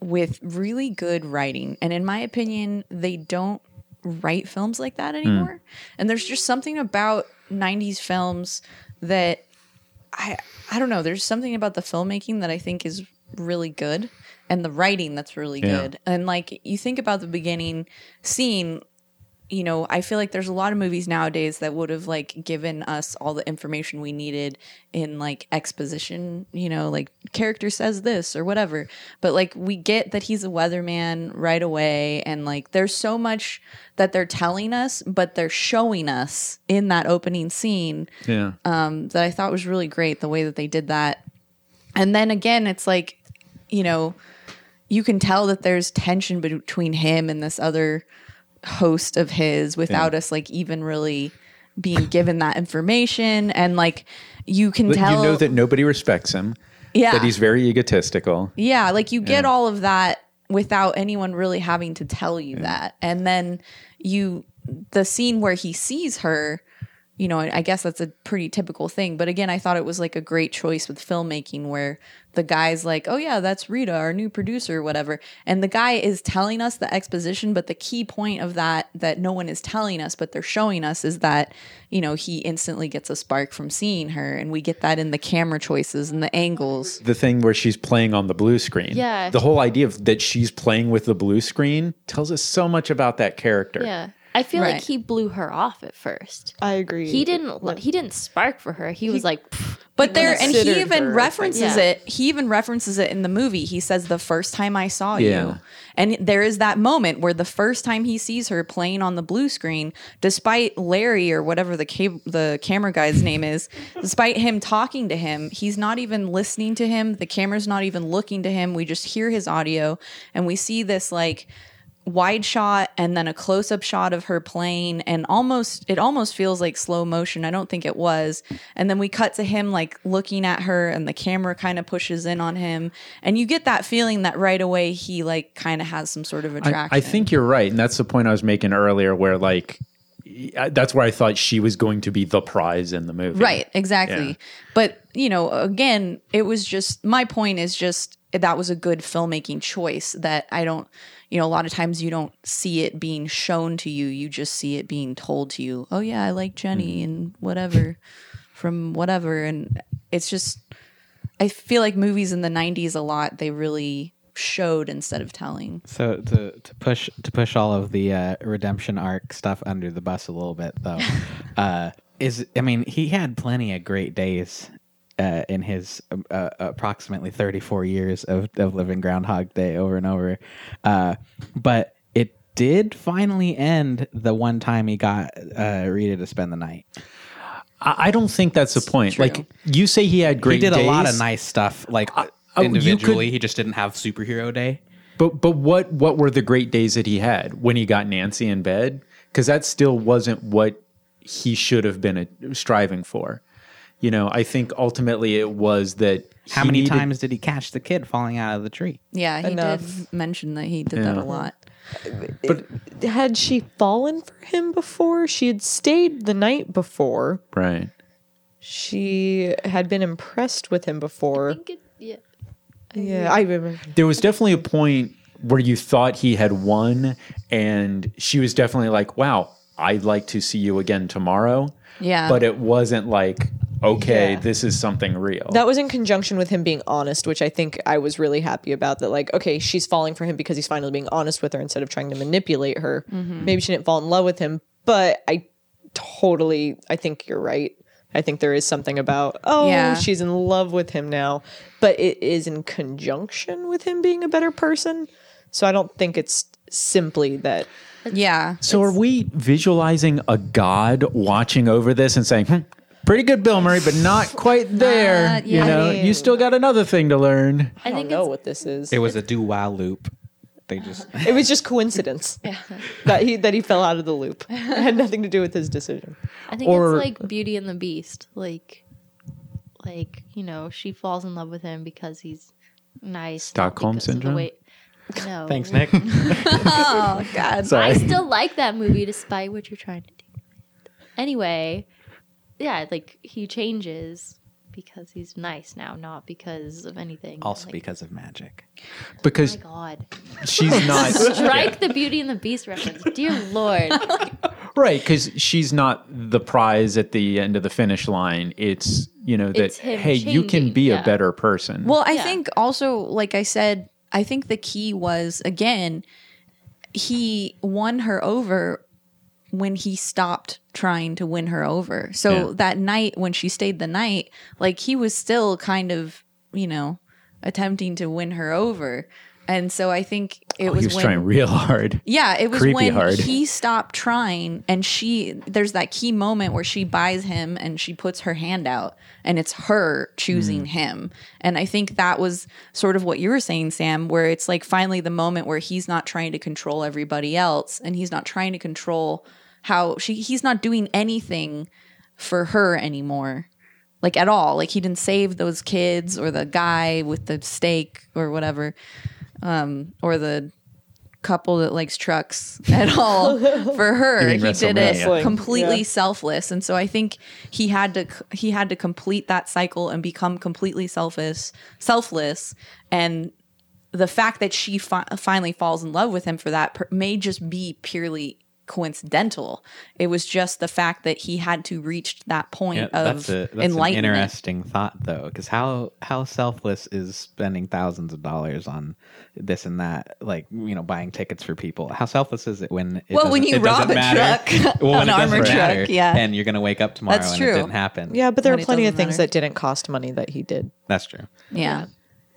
with really good writing. And in my opinion, they don't write films like that anymore. And there's just something about 90s films that I I don't know, there's something about the filmmaking that I think is really good and the writing that's really
Yeah.
good. And like you think about the beginning scene you know, I feel like there's a lot of movies nowadays that would have like given us all the information we needed in like exposition, you know, like character says this or whatever. But like we get that he's a weatherman right away and like there's so much that they're telling us, but they're showing us in that opening scene
Yeah.
um, that I thought was really great the way that they did that. And then again, it's like, you know, you can tell that there's tension between him and this other host of his without us like even really being given that information and like you can
But
tell
you know that nobody respects him.
Yeah.
That he's very egotistical.
yeah, like you get
Yeah.
all of that without anyone really having to tell you that. And then you, the scene where he sees her, you know, I guess that's a pretty typical thing. But again, I thought it was like a great choice with filmmaking where the guy's like, oh, yeah, that's Rita, our new producer, or whatever. And the guy is telling us the exposition. But the key point of that, that no one is telling us, but they're showing us, is that, you know, he instantly gets a spark from seeing her. And we get that in the camera choices and the angles.
The thing where she's playing on the blue screen.
Yeah.
The whole idea of that she's playing with the blue screen tells us so much about that character.
Yeah. I feel like he blew her off at first.
I agree.
He didn't. li- He didn't spark for her. He was like,
But there, and he even
her,
references
yeah.
it. He even references it in the movie. He says, "The first time I saw
Yeah.
you," and there is that moment where the first time he sees her playing on the blue screen, despite Larry or whatever the cab- the camera guy's name is, despite him talking to him, he's not even listening to him. The camera's not even looking to him. We just hear his audio, and we see this like wide shot and then a close up shot of her playing and almost it almost feels like slow motion. I don't think it was. And then we cut to him like looking at her and the camera kind of pushes in on him and you get that feeling that right away he like kind of has some sort of attraction.
I think you're right, and that's the point I was making earlier, where like I- that's where I thought she was going to be the prize in the movie.
Right, exactly.
Yeah.
But, you know, again, it was just my point is just that was a good filmmaking choice that I don't, you know, a lot of times you don't see it being shown to you, you just see it being told to you. Oh yeah, I like Jenny mm-hmm. and whatever from whatever and it's just I feel like movies in the 90s a lot they really showed instead of telling.
So to to push to push all of the uh, redemption arc stuff under the bus a little bit though, uh, is I mean he had plenty of great days uh, in his um, uh, approximately thirty four years of of living Groundhog Day over and over, uh, but it did finally end the one time he got uh, Rita to spend the night.
I, I don't think that's the point.
true.
Like you say, he had great.
he did a lot of nice stuff, like
oh, you
individually.
could-
he just didn't have superhero day.
But but what what were the great days that he had when he got Nancy in bed? Because that still wasn't what he should have been uh, striving for. You know, I think ultimately it was that.
How many
needed-
times did he catch the kid falling out of the tree?
Yeah, he
Enough.
did mention that he did that a lot.
But had she fallen for him before? She had stayed the night before.
Right.
She had been impressed with him
I
before.
think it, yeah.
Yeah, I remember.
There was definitely a point where you thought he had won, and she was definitely like, "Wow, I'd like to see you again tomorrow."
Yeah.
But it wasn't like, "Okay,
Yeah.
this is something real."
That was in conjunction with him being honest, which I think I was really happy about. That, like, okay, she's falling for him because he's finally being honest with her instead of trying to manipulate her. Mm-hmm. Maybe she didn't fall in love with him, but I totally, I think you're right. I think there is something about, oh,
Yeah.
she's in love with him now, but it is in conjunction with him being a better person. So I don't think it's simply that.
yeah.
So are we visualizing a god watching over this and saying, hmm, "Pretty good, Bill Murray, but not quite there."
Not
you know,
I mean-
you still got another thing to learn.
I
I don't
think
know what this is.
It was a do while loop. They just
It was just coincidence that he that he fell out of the loop. It had nothing to do with his decision.
I think
Or-
it's like Beauty and the Beast. Like, like you know, she falls in love with him because he's nice.
Stockholm
because of the
syndrome?
way- No.
thanks, Nick.
Oh god.
Sorry.
I still like that movie despite what you're trying to do. Anyway, yeah, like he changes because he's nice now, not because of anything.
also
like,
because of magic.
Oh because
Oh my God.
she's not
Strike the Beauty and the Beast reference. Dear Lord.
right. Because she's not the prize at the end of the finish line. It's you know that
It's him
hey, you can be
yeah.
a better person.
Well, I
Yeah.
think also, like I said, I think the key was again, he won her over when he stopped trying to win her over. So
Yeah.
that night when she stayed the night, like he was still kind of, you know, attempting to win her over. And so I think it
Oh,
was
he was
when
trying real hard.
yeah, it was
Creepy
when
hard.
he stopped trying and she there's that key moment where she buys him and she puts her hand out and it's her choosing
Mm.
him. And I think that was sort of what you were saying Sam where it's like finally the moment where he's not trying to control everybody else and he's not trying to control how she he's not doing anything for her anymore. Like at all. Like he didn't save those kids or the guy with the steak or whatever. Um or the couple that likes trucks at all for her. He did it
WrestleMania.
completely
Yeah.
selfless, and so I think he had to he had to complete that cycle and become completely selfish, selfless, and the fact that she fi- finally falls in love with him for that per- may just be purely coincidental. It was just the fact that he had to reach that point
Yeah,
of
that's a that's an
enlightenment.
interesting thought though, because how how selfless is spending thousands of dollars on this and that, like you know, buying tickets for people? How selfless is it when it
Well, when you
it
rob a
matter?
truck,
well, when
an
it doesn't
armored truck,
matter,
yeah.
and you're gonna wake up tomorrow
That's
and
true.
it didn't happen.
Yeah, but there
When
are plenty of things
matter.
that didn't cost money that he did.
that's true.
Yeah.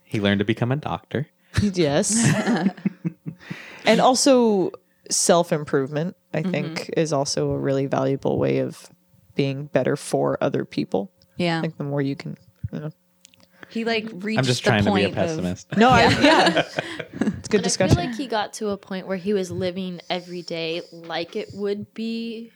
He learned to become a doctor.
Yes. and also self improvement, I mm-hmm. think, is also a really valuable way of being better for other people.
Yeah.
I think the more you can, you know.
He like reached
I'm just
the
trying to be a
point of-
pessimist.
No, I, yeah. It's a good
And I feel like he got to a point where he was living every day like it would be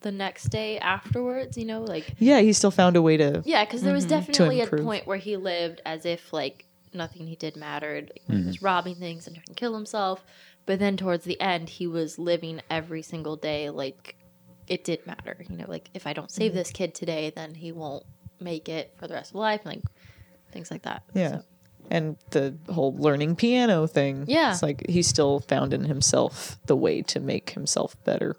the next day afterwards, you know, like
yeah, he still found a way to.
yeah, because there was mm-hmm. definitely a
improve.
point where he lived as if like nothing he did mattered. Like, when He mm-hmm. was robbing things and trying to kill himself, but then towards the end, he was living every single day like it did matter. You know, like if I don't save mm-hmm. this kid today, then he won't make it for the rest of life, like things like that.
Yeah.
So,
And the whole learning piano thing.
Yeah.
It's like he still found in himself the way to make himself better.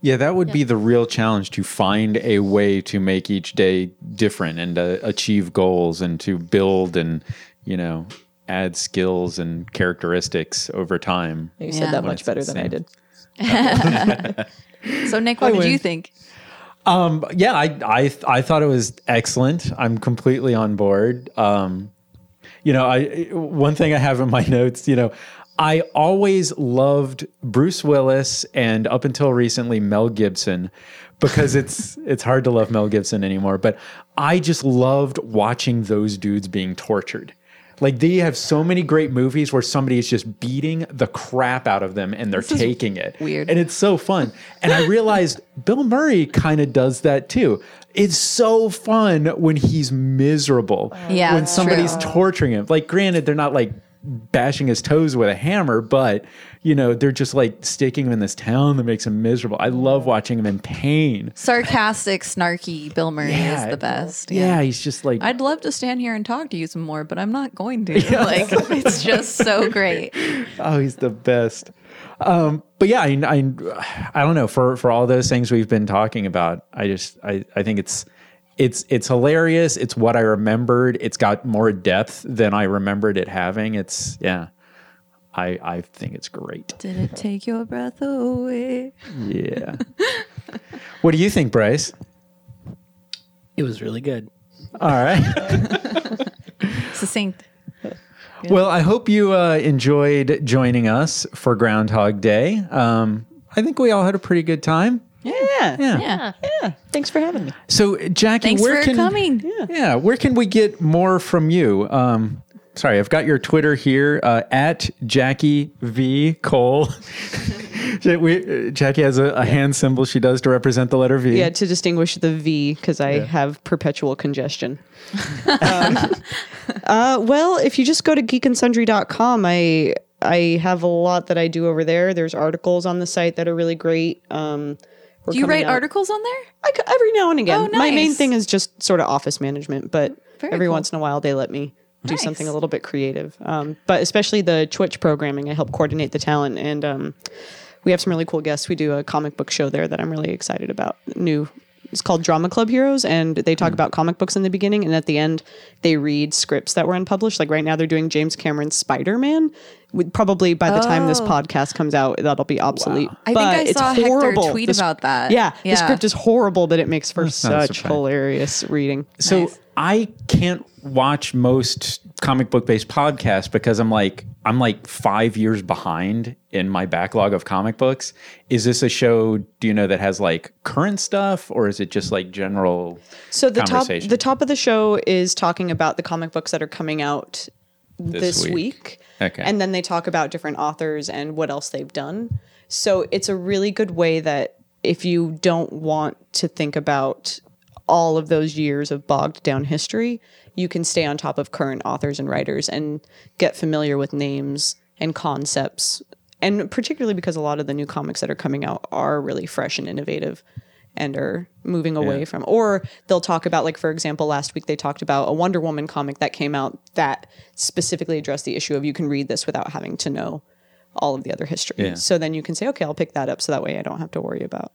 Yeah, that would be the real challenge to find a way to make each day different and to achieve goals and to build and, you know, add skills and characteristics over time.
You
Yeah.
said that much better than I did.
So Nick, what
I
did you think?
Um, yeah, I, I I thought it was excellent. I'm completely on board. Um, you know, I one thing I have in my notes, you know, I always loved Bruce Willis and up until recently Mel Gibson because it's it's hard to love Mel Gibson anymore, but I just loved watching those dudes being tortured. Like they have so many great movies where somebody is just beating the crap out of them and they're taking it.
weird.
And it's so fun. And I realized Bill Murray kind of does that too. It's so fun when he's miserable.
Yeah,
When somebody's
true.
torturing him. Like, granted, they're not like bashing his toes with a hammer, but you know, they're just like sticking him in this town that makes him miserable. I love watching him in pain.
Sarcastic, snarky Bill Murray is the best.
Yeah, he's just like
I'd love to stand here and talk to you some more, but I'm not going to. Like it's just so great.
Oh, he's the best. Um, but yeah, I, I, I don't know for for all those things we've been talking about. I just I, I think it's it's it's hilarious. It's what I remembered. It's got more depth than I remembered it having. It's yeah. I I think it's great.
Did it take your breath away?
Yeah. what do you think, Bryce?
It was really good.
All right.
Succinct.
Well, I hope you uh, enjoyed joining us for Groundhog Day. Um, I think we all had a pretty good time.
Yeah.
Yeah.
yeah.
Yeah. Thanks for having me.
So, Jackie,
Thanks
where
for
can
coming.
Yeah, where can we get more from you? Um, sorry, I've got your Twitter here uh, at Jackie V Cole. We- uh, Jackie has a, a hand symbol she does to represent the letter V.
Yeah, to distinguish the V because I have perpetual congestion. um, uh, well, if you just go to geekandsundry.com, I I have a lot that I do over there. There's articles on the site that are really great. Um, we're
Do you write
out-
articles on there?
I every now and again.
Oh, nice.
My main thing is just sort of office management, but
Very
every
cool.
once in a while they let me do
Nice.
something a little bit creative. Um, but especially the Twitch programming, I help coordinate the talent, and um, we have some really cool guests. We do a comic book show there that I'm really excited about. New. It's called Drama Club Heroes, and they talk about comic books in the beginning, and at the end, they read scripts that were unpublished. Like right now, they're doing James Cameron's Spider Man. Probably by the time this
Oh.
podcast comes out, that'll be obsolete.
I think
But
I
it's
saw Hector
horrible.
tweet
The sc-
about that.
Yeah,
Yeah.
the script is horrible, but it makes for
not a
such hilarious reading.
So
Nice.
I can't watch most comic book based podcasts because I'm like I'm like five years behind in my backlog of comic books. Is this a show? Do you know that has like current stuff, or is it just like general?
So the top the top of the show is talking about the comic books that are coming out this,
week.
week.
Okay.
And then they talk about different authors and what else they've done. So it's a really good way that if you don't want to think about all of those years of bogged down history, you can stay on top of current authors and writers and get familiar with names and concepts. And particularly because a lot of the new comics that are coming out are really fresh and innovative and are moving away
Yeah.
from or they'll talk about like for example last week they talked about a Wonder Woman comic that came out that specifically addressed the issue of you can read this without having to know all of the other history.
Yeah.
So then you can say, okay, I'll pick that up. So that way I don't have to worry about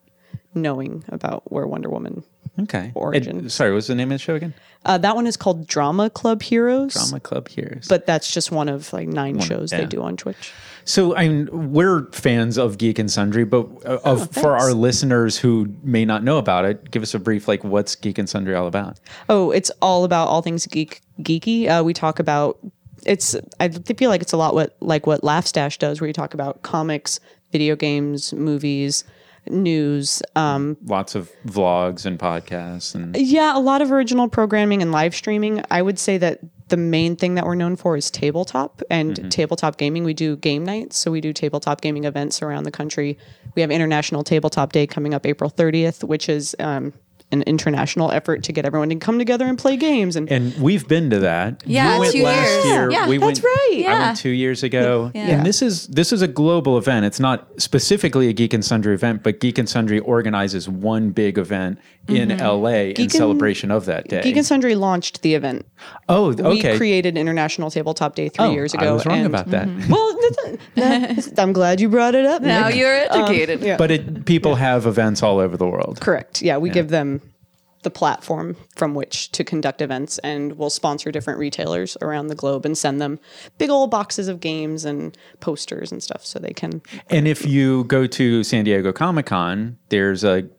knowing about where Wonder Woman.
Okay.
Origin.
It- sorry, what's the name of the show again?
Uh, that one is called Drama Club Heroes.
Drama Club Heroes.
But that's just one of like nine shows
yeah.
they do on Twitch.
So I mean, we're fans of Geek and Sundry, but uh,
Oh,
of for our listeners who may not know about it, give us a brief like what's Geek and Sundry all about?
Oh, it's all about all things geek geeky. Uh, we talk about it's. I feel like it's a lot what like what Laugh Stash does, where you talk about comics, video games, movies, news. Um,
Lots of vlogs and podcasts and
yeah, a lot of original programming and live streaming. I would say that the main thing that we're known for is tabletop and tabletop gaming. We do game nights, so we do tabletop gaming events around the country. We have International Tabletop Day coming up April 30th, which is um, an international effort to get everyone to come together and play games. And,
and we've been to that.
Yeah,
we went
two
last
years.
year.
Yeah,
we
that's
went,
right.
I
Yeah.
went two years ago,
Yeah.
and this is this is a global event. It's not specifically a Geek and Sundry event, but Geek and Sundry organizes one big event in LA in
Mm-hmm. and-
celebration of that day.
Geek and Sundry launched the event.
oh, okay.
We created International Tabletop Day three
oh,
years ago.
I was wrong
and-
about that.
Well, I'm glad you brought it up.
Now
Nick.
you're educated.
yeah.
But it, people have events all over the world.
Correct. Yeah, we give them the platform from which to conduct events, and we'll sponsor different retailers around the globe and send them big old boxes of games and posters and stuff so they can.
And if you go to San Diego Comic Con, there's a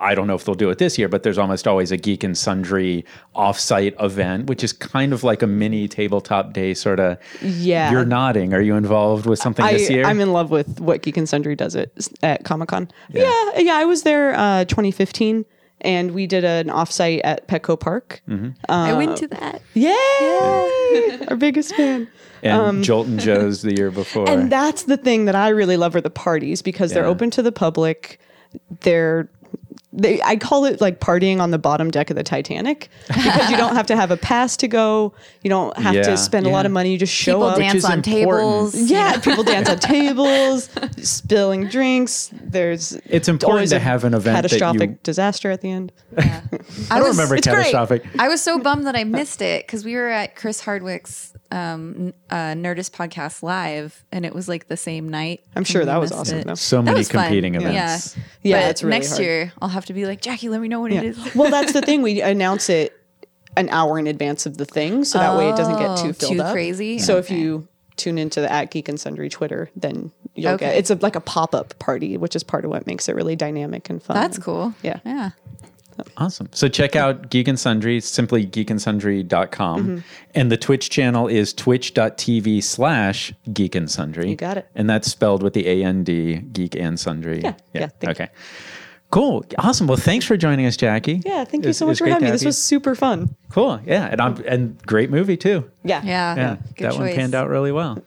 I don't know if they'll do it this year, but there's almost always a Geek and Sundry offsite event, which is kind of like a mini tabletop day sort of.
Yeah.
You're nodding. Are you involved with something
I,
this year?
I'm in love with what Geek and Sundry does at, at Comic Con. Yeah. yeah, I was there uh, 2015, and we did an offsite at Petco Park.
Mm-hmm.
I went to that.
Yay! Our biggest fan.
and Jolton Joe's the year before.
And that's the thing that I really love are the parties because they're open to the public. They're they, I call it like partying on the bottom deck of the Titanic because you don't have to have a pass to go. You don't have
Yeah.
to spend a lot of money. You just show
People
up.
dance
is
on
important.
tables.
Yeah, people dance on tables, spilling drinks. There's
It's important to
a
have an event that
catastrophic
you-
disaster at the end.
I,
I don't remember
it's great.
catastrophic.
I was so bummed that I missed it because we were at Chris Hardwick's um, n- uh, Nerdist podcast live, and it was like the same night.
I'm sure that was awesome,
it.
though.
So
That
many
was fun.
competing
Yeah.
events.
Yeah,
But
it's really
next
hard.
year I'll have to be like Jackie. Let me know what it is.
well, that's the thing. We announce it an hour in advance of the thing, so that way it doesn't get
Oh,
too filled
too
up.
crazy?
So if you tune into the at Geek and Sundry Twitter, then you'll get it's a, like a pop up party, which is part of what makes it really dynamic and fun.
That's cool.
Yeah.
Yeah.
Awesome. So check out Geek and Sundry, simply geekandsundry.com.
Mm-hmm.
And the Twitch channel is twitch.tv slash geek and sundry.
You got it.
And that's spelled with the A N D, geek and sundry.
Yeah, yeah, thank
okay. Cool. Awesome. Well, thanks for joining us, Jackie.
Yeah, thank you
was-
so much for having me.
have
This
you.
was super fun.
cool. Yeah. And I'm, and great movie too.
Yeah.
Yeah.
Yeah.
Good
that one panned out really well.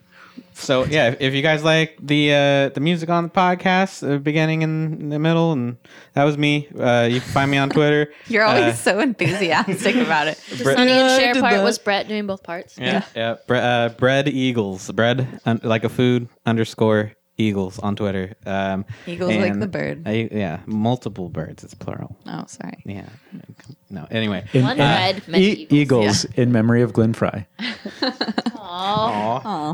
So yeah, if, if you guys like the uh, the music on the podcast, the beginning and the middle, and that was me. Uh, you can find me on Twitter.
You're always
Uh,
so enthusiastic about it.
The Sonny and Cher part
that.
was Brett doing both parts.
Yeah, yeah. Bre- uh, bread eagles, bread un- like a food underscore eagles on Twitter. Um,
Eagles like the bird.
uh, yeah, multiple birds. It's plural.
Oh, sorry.
Yeah. No. Anyway.
In-
One
uh,
red, many
E-
eagles.
Eagles in memory of Glenn Frey.
Oh,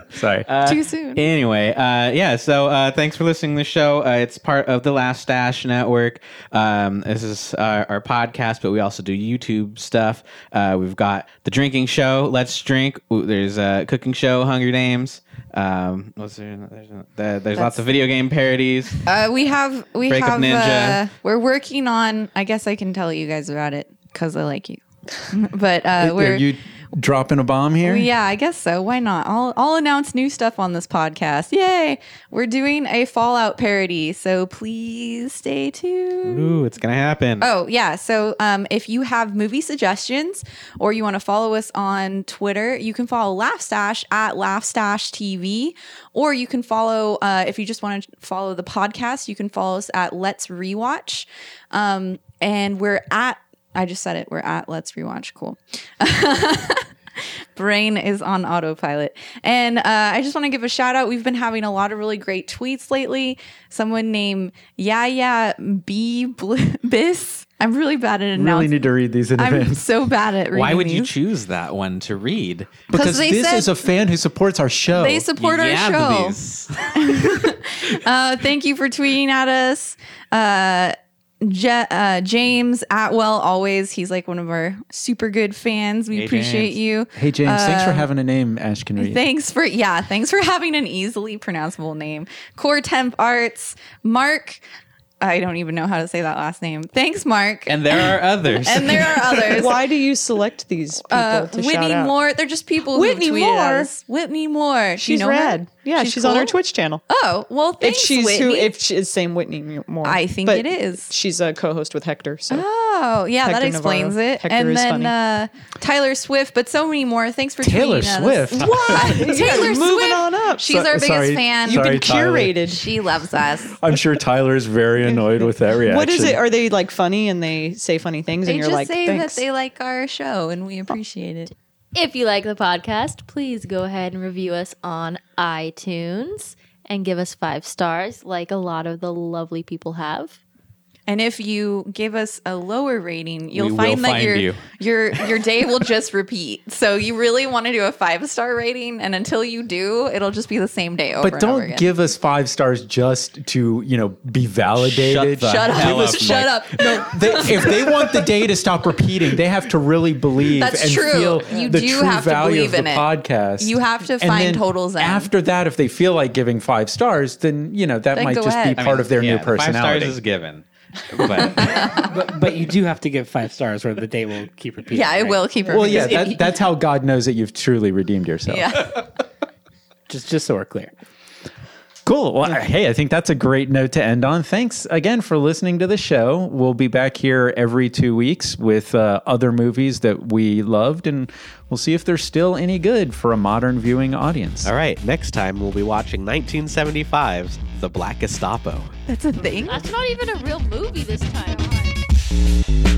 Sorry.
too soon.
Anyway, uh, yeah. So uh, thanks for listening to the show. Uh, it's part of the Laugh Stash Network. Um, this is our, our podcast, but we also do YouTube stuff. Uh, we've got the drinking show, Let's Drink. Ooh, There's a cooking show, Hunger Games. Um, what's there? There's, there- there's lots of video game parodies.
Uh, we have we
Breakup
have
Ninja.
uh, we're working on. I guess I can tell you guys about it because I like you. but uh, we're
you dropping a bomb here?
yeah, I guess so. Why not? I'll I'll announce new stuff on this podcast. Yay! We're doing a Fallout parody, so please stay tuned.
Ooh, it's gonna happen.
Oh, yeah. So um, if you have movie suggestions or you want to follow us on Twitter, you can follow Laughstash at Laughstash TV. Or you can follow, uh, if you just want to follow the podcast, you can follow us at Let's Rewatch. Um, and we're at, I just said it, we're at Let's Rewatch. Cool. brain is on autopilot. And uh, I just want to give a shout out. We've been having a lot of really great tweets lately. Someone named Yaya B Biss. I'm really bad at
Really
announcing.
need to read these in
I'm
advance.
so bad at reading.
Why would you
these.
choose that one to read?
Because
they
this
said-
is a fan who supports our show.
They support our show.
these.
Uh, thank you for tweeting at us. Uh, Je- uh, James Atwell, always. He's like one of our super good fans. We
Hey,
appreciate
James.
you.
hey, James, thanks for
Uh,
having a name Ash can read.
Thanks for yeah, thanks for having an easily pronounceable name. Core Temp Arts, Mark. I don't even know how to say that last name. Thanks, Mark.
And there are others.
And there are others.
Why do you select these people
Uh,
to shout
Whitney
out?
Moore. They're just people
Whitney
who tweeted
Moore?
us. Whitney Moore. Do you
She's
know her?
Yeah, she's, on
cool?
our Twitch channel.
Oh well,
if
thanks,
she's
Whitney.
who, if she's same Whitney Moore,
I think
But
it is.
She's a co-host with Hector. So
Oh, yeah, that
Hector
explains
Navarro.
it.
Hector
and
is
then
funny.
uh, Tyler Swift, but so many more. Thanks for
Taylor
tweeting at us.
Swift?
What? Taylor
are moving
Swift.
On up.
She's
So-
our biggest
sorry.
fan.
You've
you've
been
been
Tyler.
curated.
She loves us.
I'm sure Tyler's very annoyed with that reaction.
What is it? Are they like funny and they say funny things
They
and you're
just
like,
say
thanks?
that they like our show and we appreciate it.
If you like the podcast, please go ahead and review us on iTunes and give us five stars, like a lot of the lovely people have.
And if you give us a lower rating, you'll
will
find that
find
your
you.
your your day will just repeat. So you really want to do a five star rating, and until you do, it'll just be the same day over.
But
and over
don't
again.
give us five stars just to you know be validated.
Shut the
Shut up!
hell up,
Shut up! No,
They, if they want the day to stop repeating, they have to really believe
That's
and
true.
feel
You
the
do
true
have to believe
of
in
the
it.
podcast.
You have to find
then
totals in.
After that, if they feel like giving five stars, then you know that
Then
might just
ahead.
be
I
part of their
Yeah,
new
Five
personality.
stars is given. But
but, but you do have to give five stars, or the day will keep repeating.
yeah, it
right?
will keep. Repeating.
Well, yeah, that, that's how God knows that you've truly redeemed yourself.
yeah.
Just just so we're clear.
Cool. Well, hey, I think that's a great note to end on. Thanks again for listening to the show. We'll be back here every two weeks with uh, other movies that we loved, and we'll see if they're still any good for a modern viewing audience.
All right, next time we'll be watching 1975's The Black Gestapo.
That's a thing.
That's not even a real movie this time.